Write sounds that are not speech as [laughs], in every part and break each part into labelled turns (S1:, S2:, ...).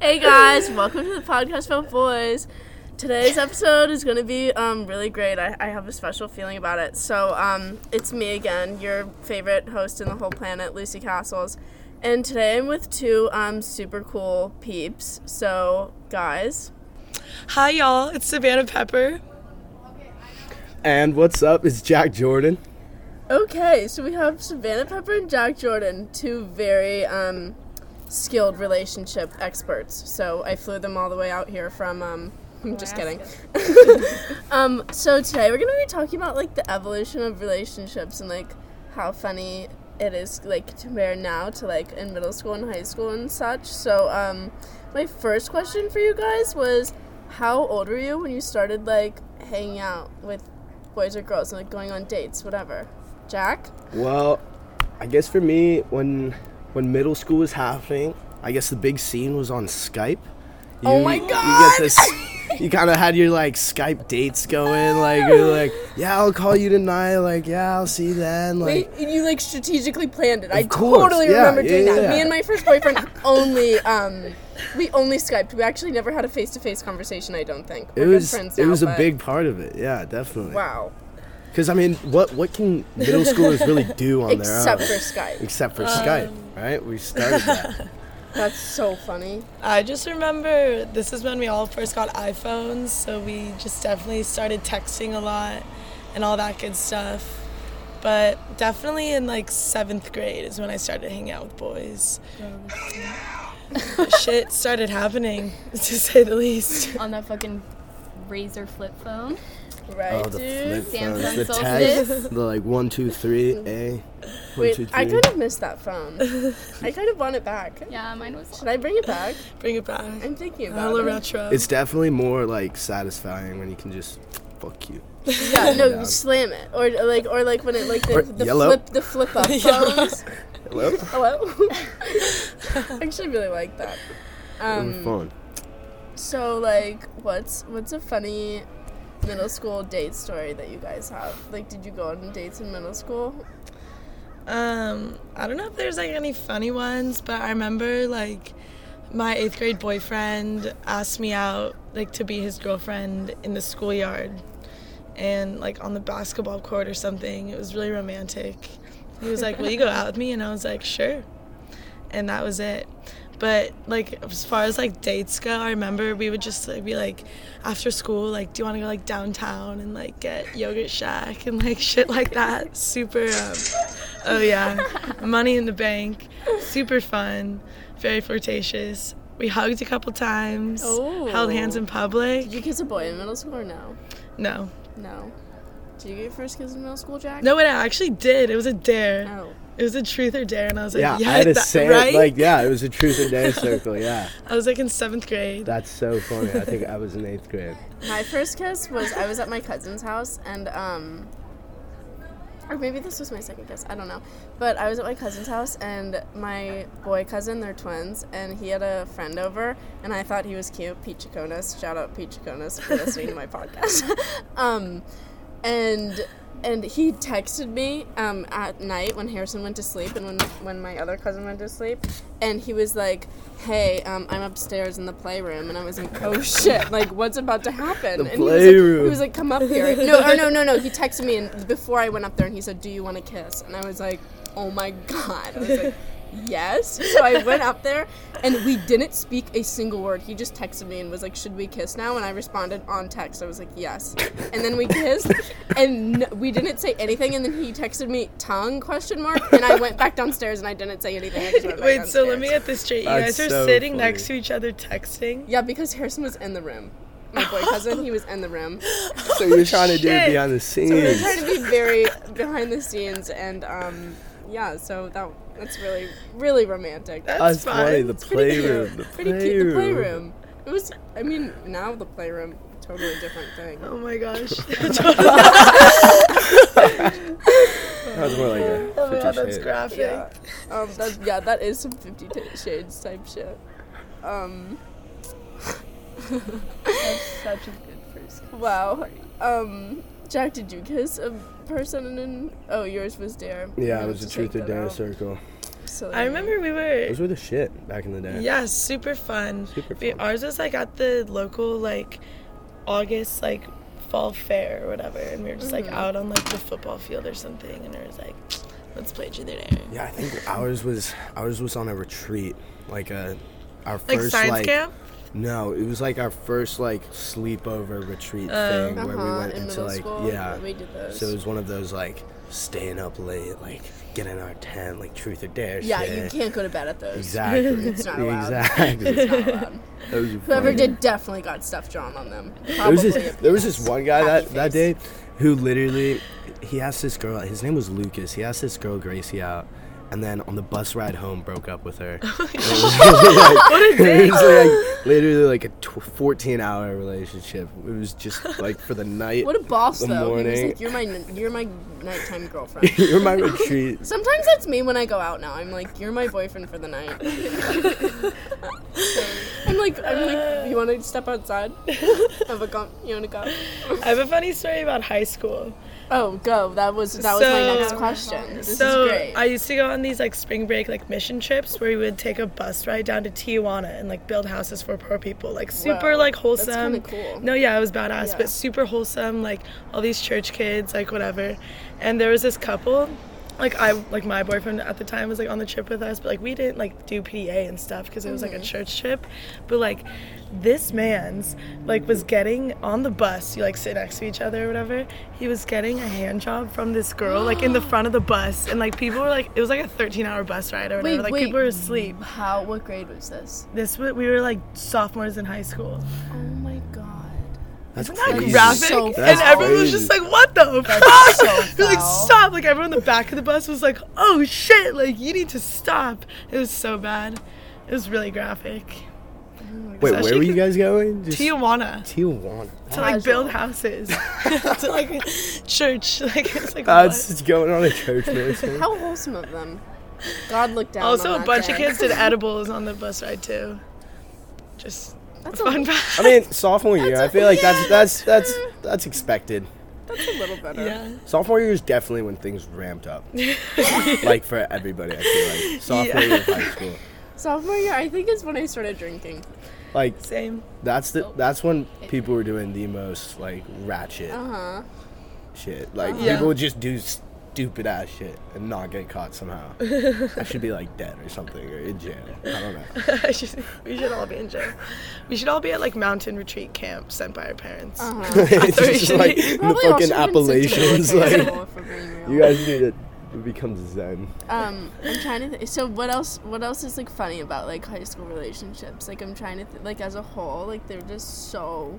S1: Hey guys, welcome to the podcast about boys. Today's episode is going to be um, really great. I, I have a special feeling about it. So, um, it's me again, your favorite host in the whole planet, Lucy Castles. And today I'm with two um, super cool peeps. So, guys,
S2: Hi, y'all. It's Savannah Pepper.
S3: And what's up? It's Jack Jordan.
S1: Okay, so we have Savannah Pepper and Jack Jordan, two very um, skilled relationship experts. So I flew them all the way out here from. Um, [laughs] I'm just kidding. [laughs] um, so today we're gonna be talking about like the evolution of relationships and like how funny it is like to compare now to like in middle school and high school and such. So um, my first question for you guys was, how old were you when you started like hanging out with boys or girls and like going on dates, whatever? Jack.
S3: Well, I guess for me, when when middle school was happening, I guess the big scene was on Skype. You,
S1: Oh my
S3: You,
S1: God!
S3: get this, you kind of had your like Skype dates going, like you're [laughs] like, yeah, I'll call you tonight. Like, yeah, I'll see you then. Like,
S1: Wait, you like strategically planned it. I
S3: course,
S1: totally
S3: yeah,
S1: remember doing
S3: yeah,
S1: that.
S3: yeah.
S1: Me and my first boyfriend only um we only Skyped. We actually never had a face to face conversation, I don't think. We're
S3: it
S1: good
S3: was
S1: friends
S3: it was a big part of it. Yeah, definitely.
S1: Wow.
S3: Because I mean, what what can middle schoolers really [laughs] do on there
S1: Except
S3: their
S1: for? Skype.
S3: Except for um, Skype, right? We started that. [laughs]
S1: That's so funny.
S2: I just remember this is when we all first got iPhones, so we just definitely started texting a lot and all that good stuff. But definitely in like seventh grade is when I started hanging out with boys. [laughs] Shit started happening, to say the least.
S4: on that fucking Razr flip phone.
S1: Right,
S3: Oh, the
S1: dude?
S3: flip
S4: Samsung
S3: phones, the
S4: Solstice.
S3: tag, [laughs] the like one, two, three, A. One,
S1: Wait,
S3: two,
S1: I kind of missed that phone. [laughs] I kind of want it back.
S4: Yeah, mine was.
S1: Should I bring it back?
S2: Bring it back.
S1: I'm thinking about
S2: Hella
S1: it.
S2: retro.
S3: It's definitely more like satisfying when you can just fuck you. [laughs]
S1: Yeah, no, you slam it, or like, or like when it like the,
S3: Or
S1: the
S3: yellow.
S1: flip, the flip up
S2: Yellow.
S1: phones.
S3: Hello?
S1: Hello. I actually really like that.
S3: It
S1: Um,
S3: was fun.
S1: So like, what's what's a funny middle school date story that you guys have? Like, did you go on dates in middle school?
S2: Um, I don't know if there's like any funny ones, but I remember like my eighth grade boyfriend asked me out like to be his girlfriend in the schoolyard and like on the basketball court or something. It was really romantic. He was like, Will you go out with me? And I was like, Sure. And that was it. But like as far as like dates go, I remember we would just like, be like after school, like, do you want to go like downtown and like get yogurt shack and like [laughs] shit like that? Super. Um, oh yeah, money in the bank. Super fun. Very flirtatious. We hugged a couple times. Held hands in public.
S1: Did you kiss a boy in middle school or no?
S2: No.
S1: No. Did you get your first kiss in middle school, Jack?
S2: No, wait, I actually did. It was a dare.
S1: Oh.
S2: It was a truth or dare, and I was like,
S3: Yeah,
S2: yeah,
S3: I had to
S2: that-
S3: say
S2: right?
S3: it like, yeah, it was a truth or dare [laughs] circle, yeah.
S2: I was like in seventh grade.
S3: That's so funny. I think I was in eighth grade.
S1: My first kiss was I was at my cousin's house and um or maybe this was my second kiss, I don't know. But I was at my cousin's house and my boy cousin, they're twins, and he had a friend over and I thought he was cute, Pete Chaconis. Shout out Pete Chaconis for listening to my [laughs] podcast. [laughs] um and and he texted me um, at night when Harrison went to sleep and when when my other cousin went to sleep, and he was like, "Hey, um, I'm upstairs in the playroom," and I was like, "Oh [laughs] shit! Like, what's about to happen?"
S3: The
S1: and he was, like,
S3: playroom.
S1: he was like, "Come up here." No, or no, no, no. He texted me and before I went up there, and he said, "Do you want to kiss?" And I was like, "Oh my god!" I was like, "Yes." So I went up there, and we didn't speak a single word. He just texted me and was like, "Should we kiss now?" And I responded on text. I was like, "Yes." And then we kissed, and n- we didn't say anything. And then he texted me tongue question mark, and I went back downstairs and I didn't say anything. I just went back
S2: Wait, so let me get this straight. You
S3: That's
S2: guys are
S3: so
S2: sitting
S3: funny.
S2: next to each other texting.
S1: Yeah, because Harrison was in the room. My boy cousin, he was in the room.
S3: So you're [laughs] trying to do it behind the scenes.
S1: So we were trying to be very behind the scenes, and um, yeah. So that that's really really romantic.
S2: That's
S3: That's
S2: fun.
S3: funny. The
S1: It's
S3: playroom.
S1: cute.
S3: The
S1: Pretty cute. The playroom. It was. I mean, now the playroom, totally different thing.
S2: Oh my gosh. [laughs] [laughs]
S3: That was more like a
S2: oh my god,
S3: Fifty
S2: that's
S3: Shades.
S2: graphic.
S1: Yeah. Um. That yeah. That is some Fifty T- Shades type shit. Um. [laughs]
S4: That's such a good first. kiss.
S1: Wow. Um. Jack, did you kiss a person and then? Oh, yours was dare.
S3: Yeah,
S1: You
S3: it was a
S1: have to
S3: truth or dare
S1: out.
S3: circle.
S1: So
S2: I remember we were
S3: Those were the shit back in the day.
S2: Yeah, super fun.
S3: Super
S2: We-
S3: fun.
S2: Ours was like at the local like August like fall fair or whatever, and we were just like mm-hmm. out on like the football field or something, and it was like, let's play truth or dare.
S3: Yeah, I think ours was ours was on a retreat, like a our
S2: Like
S3: first
S2: science
S3: like
S2: camp.
S3: No, it was like our first like sleepover retreat
S2: Oh.
S3: thing where we
S1: Uh-huh,
S3: went
S1: in
S3: into like
S1: school,
S3: yeah.
S1: we did those.
S3: So it was one of those like staying up late, like get in our tent, like truth or dare.
S1: yeah,
S3: shit.
S1: you can't go to bed at those.
S3: Exactly. [laughs]
S1: It's not allowed.
S3: exactly.
S1: It's not allowed. [laughs] Whoever did definitely got stuff drawn on them.
S3: There was this, there was this one guy that,
S1: Happy
S3: that day who literally he asked this girl his name was Lucas he asked this girl Gracie out and then on the bus ride home broke up with her [laughs]
S1: Oh [laughs] [laughs]
S3: It was like, it was like literally like a tw- 14 hour relationship it was just like for the night
S1: What a boss
S3: the
S1: though. He was
S3: morning.
S1: like, "You're my n- you're my nighttime girlfriend."
S3: you're my retreat
S1: Sometimes that's me when I go out now. I'm like, "You're my boyfriend for the night." I'm like, I'm like, "You want to step outside? Have a con- You want to go?"
S2: I have a funny story about high school.
S1: Oh, go. That was that was my next question. This
S2: so
S1: is great.
S2: I used to go on these like spring break like mission trips where we would take a bus ride down to Tijuana and like build houses for poor people. Like super like wholesome.
S1: cool.
S2: No, yeah, it was badass,
S1: Yeah.
S2: but super wholesome. Like all these church kids, like whatever. And there was this couple. Like I like my boyfriend at the time was like on the trip with us, but like we didn't like do PDA and stuff because it was like
S1: Mm-hmm.
S2: a church trip. But like this man's like was getting on the bus, you like sit next to each other or whatever. He was getting a hand job from this girl like in the [gasps] front of the bus, and like people were like it was like a 13 hour bus ride or whatever.
S1: Wait,
S2: like
S1: wait.
S2: people were asleep.
S1: How? What grade was this?
S2: This we were like sophomores in high school.
S1: Oh my.
S3: That's
S2: Isn't that
S3: crazy.
S2: graphic?
S1: So
S2: and
S3: That's
S2: everyone was just like, "What the fuck?"
S1: so [laughs]
S2: We're like, "Stop!" Like everyone in the back of the bus was like, "Oh shit!" Like you need to stop. It was so bad. It was really graphic.
S3: wait where
S2: Especially
S3: were you guys going Just
S2: Tijuana
S3: Tijuana
S2: to like build houses [laughs] [laughs] to like church. Like it's like
S3: that's
S2: what?
S3: just going on a church mission
S1: How wholesome of them. God looked down.
S2: Also,
S1: on
S2: a
S1: that
S2: bunch
S1: day.
S2: of kids did edibles on the bus ride too. Just
S1: That's [laughs]
S2: a
S1: a,
S2: fun fact.
S3: I mean sophomore year I feel like that's that's that's that's expected
S1: that's a little better.
S2: yeah.
S3: Sophomore year is definitely when things ramped up. [laughs] like for everybody, I feel like sophomore
S2: Yeah.
S3: year of high school.
S1: Sophomore year, I think is when I started drinking.
S3: Like
S2: Same.
S3: that's the that's when people were doing the most like ratchet
S1: Uh huh.
S3: shit. Like
S2: Yeah.
S3: people would just do stupid ass shit and not get caught somehow. I should be like dead or something or in jail. I don't know. [laughs]
S2: I should- we should all be in jail. We should all be at like mountain retreat camp sent by our parents. [laughs]
S1: Uh huh.
S3: it's just
S2: should
S3: like
S2: be-
S3: in the fucking Appalachians. Like you guys need to become zen.
S1: Um, I'm trying to. Th- so what else? What else is like funny about like high school relationships? Like I'm trying to th- like as a whole, like they're just so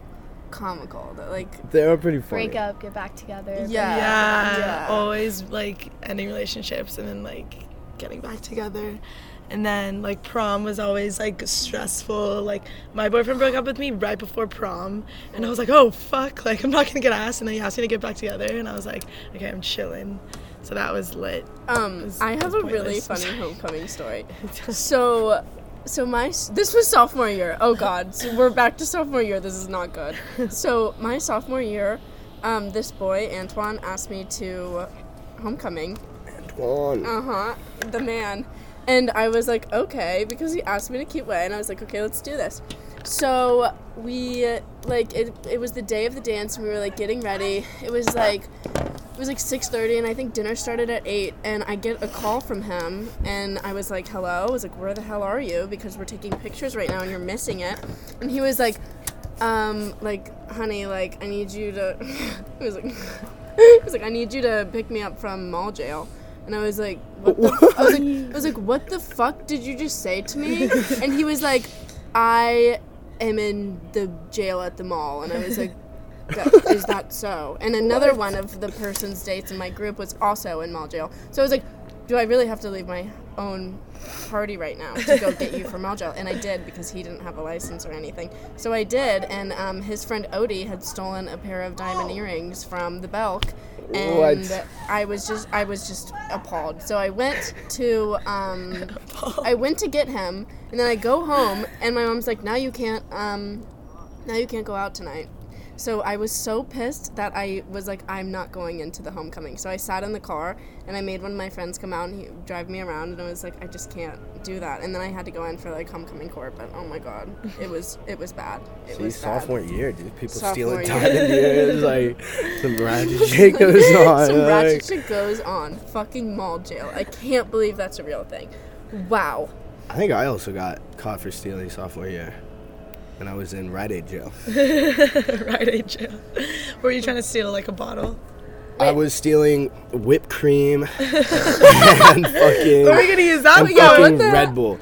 S1: comical that like
S3: They are pretty funny.
S4: Break up, get back together. break
S1: Yeah.
S2: Yeah,
S1: Yeah.
S2: always like ending relationships and then like getting back together. And then like prom was always like stressful. Like my boyfriend broke up with me right before prom, and I was like, oh fuck, like I'm not gonna get asked. And then he asked me to get back together, and I was like, okay, I'm chilling. So that was lit.
S1: Um,
S2: was-
S1: I have
S2: was
S1: a really funny homecoming story. [laughs] So, so my this was sophomore year. Oh God, so we're back to sophomore year. This is not good. So my sophomore year, um, this boy Antoine asked me to homecoming.
S3: Antoine.
S1: Uh huh. The man, and I was like, okay, because he asked me in a cute way, and I was like, okay, let's do this. So we like it. It was the day of the dance, and we were like getting ready. It was like it was like 6.30 and i think dinner started at 8 and i get a call from him and i was like hello i was like where the hell are you because we're taking pictures right now and you're missing it and he was like um like honey like i need you to he was like he was like i need you to pick me up from mall jail and i was like what the I was like I was like what the fuck did you just say to me and he was like i am in the jail at the mall and i was like that, is that so? And another one of the person's dates in my group was also in mall jail. So I was like, do I really have to leave my own party right now to go get you from mall jail? And I did because he didn't have a license or anything. So I did, and um, his friend Odie had stolen a pair of diamond [gasps] earrings from the Belk. And
S3: What?
S1: I was just I was just appalled. So I went to um, [laughs] I went to get him, and then I go home, and my mom's like, "Now you can't um, now you can't go out tonight." So I was so pissed that I was like, I'm not going into the homecoming. So I sat in the car and I made one of my friends come out and he drive me around, and I was like, I just can't do that. And then I had to go in for like homecoming court, but oh my god, it was it was bad. It
S3: See,
S1: was bad.
S3: sophomore year, dude. People
S1: Sophomore
S3: stealing diamond years, [laughs] like some ratchet shit goes on.
S1: Some
S3: like-
S1: ratchet shit goes on. Fucking mall jail. I can't believe that's a real thing. Wow.
S3: I think I also got caught for stealing sophomore year, and I was in Rite Aid jail. [laughs]
S2: right, Aid jail. Were you trying to steal like a bottle?
S3: I was stealing whipped cream [laughs] [laughs] and fucking,
S2: Are we gonna use that?
S3: and
S2: Yeah,
S3: fucking Red Bull.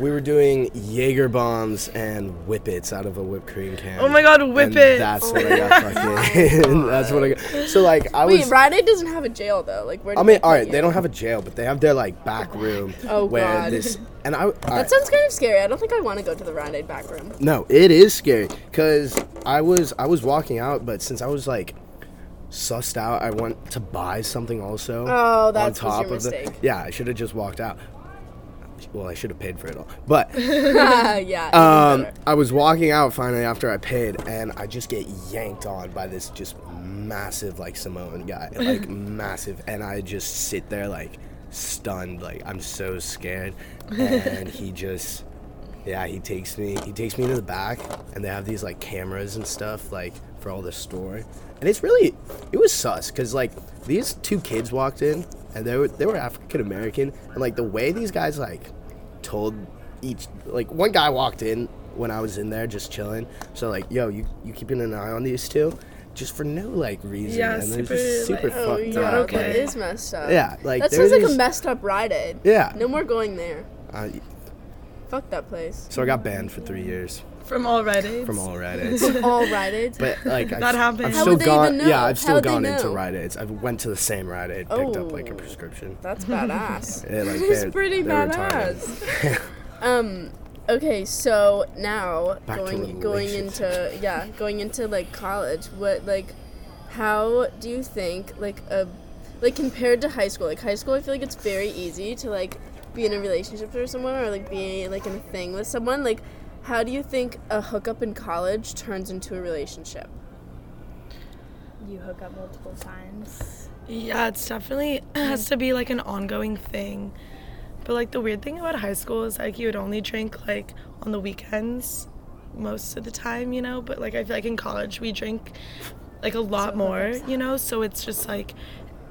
S3: We were doing Jaeger bombs and whippets out of a whipped cream can.
S2: Oh my god,
S3: And
S2: whip it!
S3: That's oh what I got fucking. [laughs] that's what I got. So like I
S1: Wait,
S3: was.
S1: Rite Aid doesn't have a jail though. Like where?
S3: I mean,
S1: they
S3: all
S1: put
S3: right,
S1: you?
S3: they don't have a jail, but they have their like back room
S1: Oh,
S3: where
S1: God.
S3: this. [laughs] And I. all
S1: That
S3: right.
S1: sounds kind of scary. I don't think I want to go to the Rite Aid back room.
S3: No, it is scary because I was I was walking out, but since I was like sussed out, I went to buy something also.
S1: Oh, that's was
S3: on top
S1: your
S3: of the
S1: mistake.
S3: yeah, I should have just walked out. Well, I should have paid for it all, but [laughs]
S1: yeah.
S3: um. I was walking out finally after I paid, and I just get yanked on by this just massive like Samoan guy, [laughs] like massive, and I just sit there like stunned, like I'm so scared, and he [laughs] just, yeah, he takes me, he takes me to the back, and they have these like cameras and stuff like for all the store, and it's really, it was sus, cause like these two kids walked in, and they were they were African American, and like the way these guys like told each like one guy walked in when I was in there just chilling. So like, yo, you you keeping an eye on these two, just for no like reason.
S2: Yeah,
S3: and they're
S2: super,
S3: just super
S2: like-
S1: Oh
S3: fucked
S1: yeah,
S3: up.
S2: okay.
S1: that is messed up.
S3: Yeah, like
S1: that
S3: there
S1: sounds like
S3: is-
S1: a messed up Rite Aid.
S3: Yeah.
S1: No more going there.
S3: Uh,
S1: Fuck that place.
S3: so I got banned for three years
S2: From all Rite Aids.
S3: from all [laughs] Rite Aids.
S1: All Rite Aids.
S3: But like I've,
S2: That happened.
S3: I've
S2: How
S3: still
S1: would they
S3: gone.
S1: even know?
S3: Yeah, I've
S1: How
S3: still
S1: would they
S3: gone into
S1: know?
S3: Rite Aids. I went to the same Rite Aid, picked up like a
S1: Oh.
S3: prescription.
S1: That's badass. [laughs]
S3: Yeah, like
S1: It's
S3: they're-
S1: pretty
S3: they're
S1: badass. [laughs] um. Okay, so now
S3: Back to
S1: going going
S3: relations.
S1: into yeah going into like college. What like how do you think like a like compared to high school? Like high school, I feel like it's very easy to like be in a relationship with someone or like be like in a thing with someone. Like, how do you think a hookup in college turns into a relationship?
S4: You hook up multiple times.
S2: Yeah, it's definitely mm. has to be like an ongoing thing. But like the weird thing about high school is like you would only drink like on the weekends most of the time, you know. But like I feel like in college we drink like a lot more, you know. So it's just like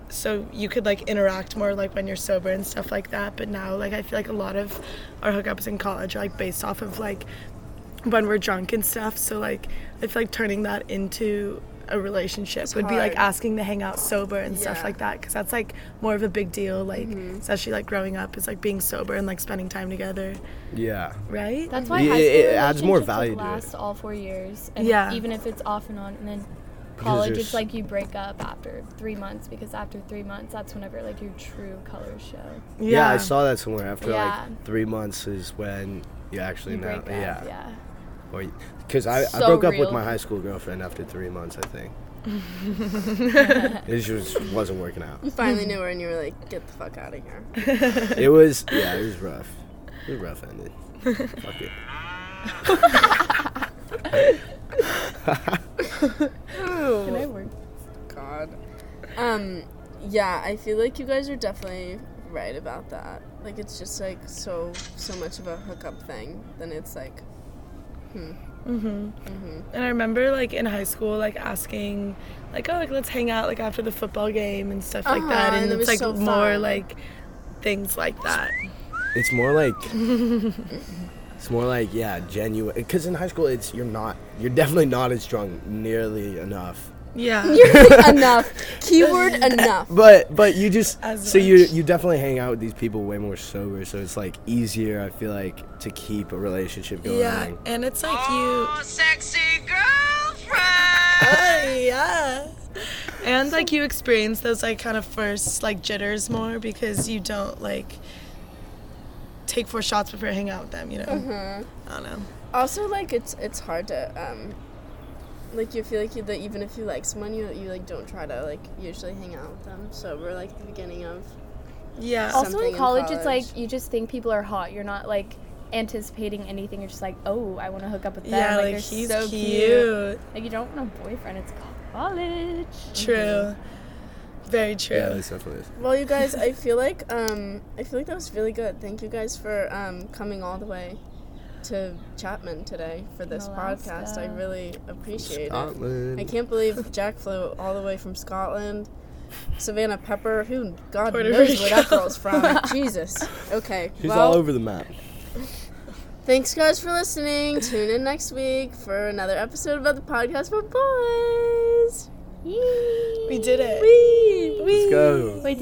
S2: so you could like interact more like when you're sober and stuff like that. But now like I feel like a lot of our hookups in college are like based off of like when we're drunk and stuff. So like I feel like turning that into a relationship would be like asking to hang out sober and stuff like that because that's like more of a big deal like mm-hmm. especially like growing up is like being sober and like spending time together
S3: Yeah.
S2: right
S4: That's why
S3: Yeah,
S4: high
S3: it-
S4: school
S3: it adds more value
S4: like,
S3: to it.
S4: all four years. And
S2: Yeah.
S4: even if it's off and on, and then college, it's like you break up after three months because after three months, that's whenever like your true colors show.
S3: Yeah, I saw that somewhere. After
S4: Yeah.
S3: like three months is when you actually
S4: You
S3: know.
S4: break up.
S3: yeah.
S4: Yeah.
S3: Or because I, I broke up with my high school girlfriend after three months. I think. [laughs] it just wasn't working out.
S1: You finally knew her, and you were like, "Get the fuck out of here."
S3: It was yeah, it was rough. It was rough ended. Fuck it. [laughs] [laughs]
S1: Um, yeah, I feel like you guys are definitely right about that. Like, it's just like so so much of a hookup thing. Then it's like, hmm. Mhm. Mhm.
S2: And I remember like in high school like asking like oh like let's hang out like after the football game and stuff like
S1: Uh-huh,
S2: that
S1: and
S2: and
S1: it
S2: it's
S1: was
S2: like
S1: so
S2: more
S1: fun.
S2: like things like that.
S3: It's more like [laughs] it's more like yeah, genuine. Because in high school, it's you're not you're definitely not as strong nearly enough.
S2: Yeah. [laughs]
S1: enough. [laughs] Keyword enough.
S3: But but you just
S2: As
S3: so you
S2: much.
S3: you definitely hang out with these people way more sober, so it's like easier. I feel like to keep a relationship going.
S2: Yeah, and it's like you
S5: sexy girlfriend.
S2: Hey, [laughs] yeah. And like you experience those like kind of first like jitters more because you don't like take four shots before you hang out with them, you know. I don't know.
S1: Also, like, it's it's hard to um, like you feel like you that even if you like someone, you you like don't try to like usually hang out with them. So we're like the beginning of
S2: Yeah.
S1: Also-
S4: Also
S1: Something
S4: in
S1: in
S4: college, it's like you just think people are hot. You're not like anticipating anything. You're just like, oh, I want to hook up with them.
S2: Yeah,
S4: like,
S2: like, he's
S4: so
S2: cute.
S4: Like you don't want a boyfriend. It's college.
S2: True. Very true.
S3: Yeah, this definitely is.
S1: Well, you guys, I [laughs] feel like um, I feel like that was really good. Thank you guys for um, coming all the way to Chapman today for this podcast. I really appreciate it. I can't believe Jack flew all the way from Scotland. Savannah Pepper, who God
S2: Puerto
S1: knows where that girl's from. [laughs] Jesus. Okay.
S3: He's
S1: well,
S3: all over the map.
S1: thanks guys for listening. Tune in next week for another episode about the podcast for boys.
S2: We did it.
S1: Whee!
S3: Let's go.
S4: Wait,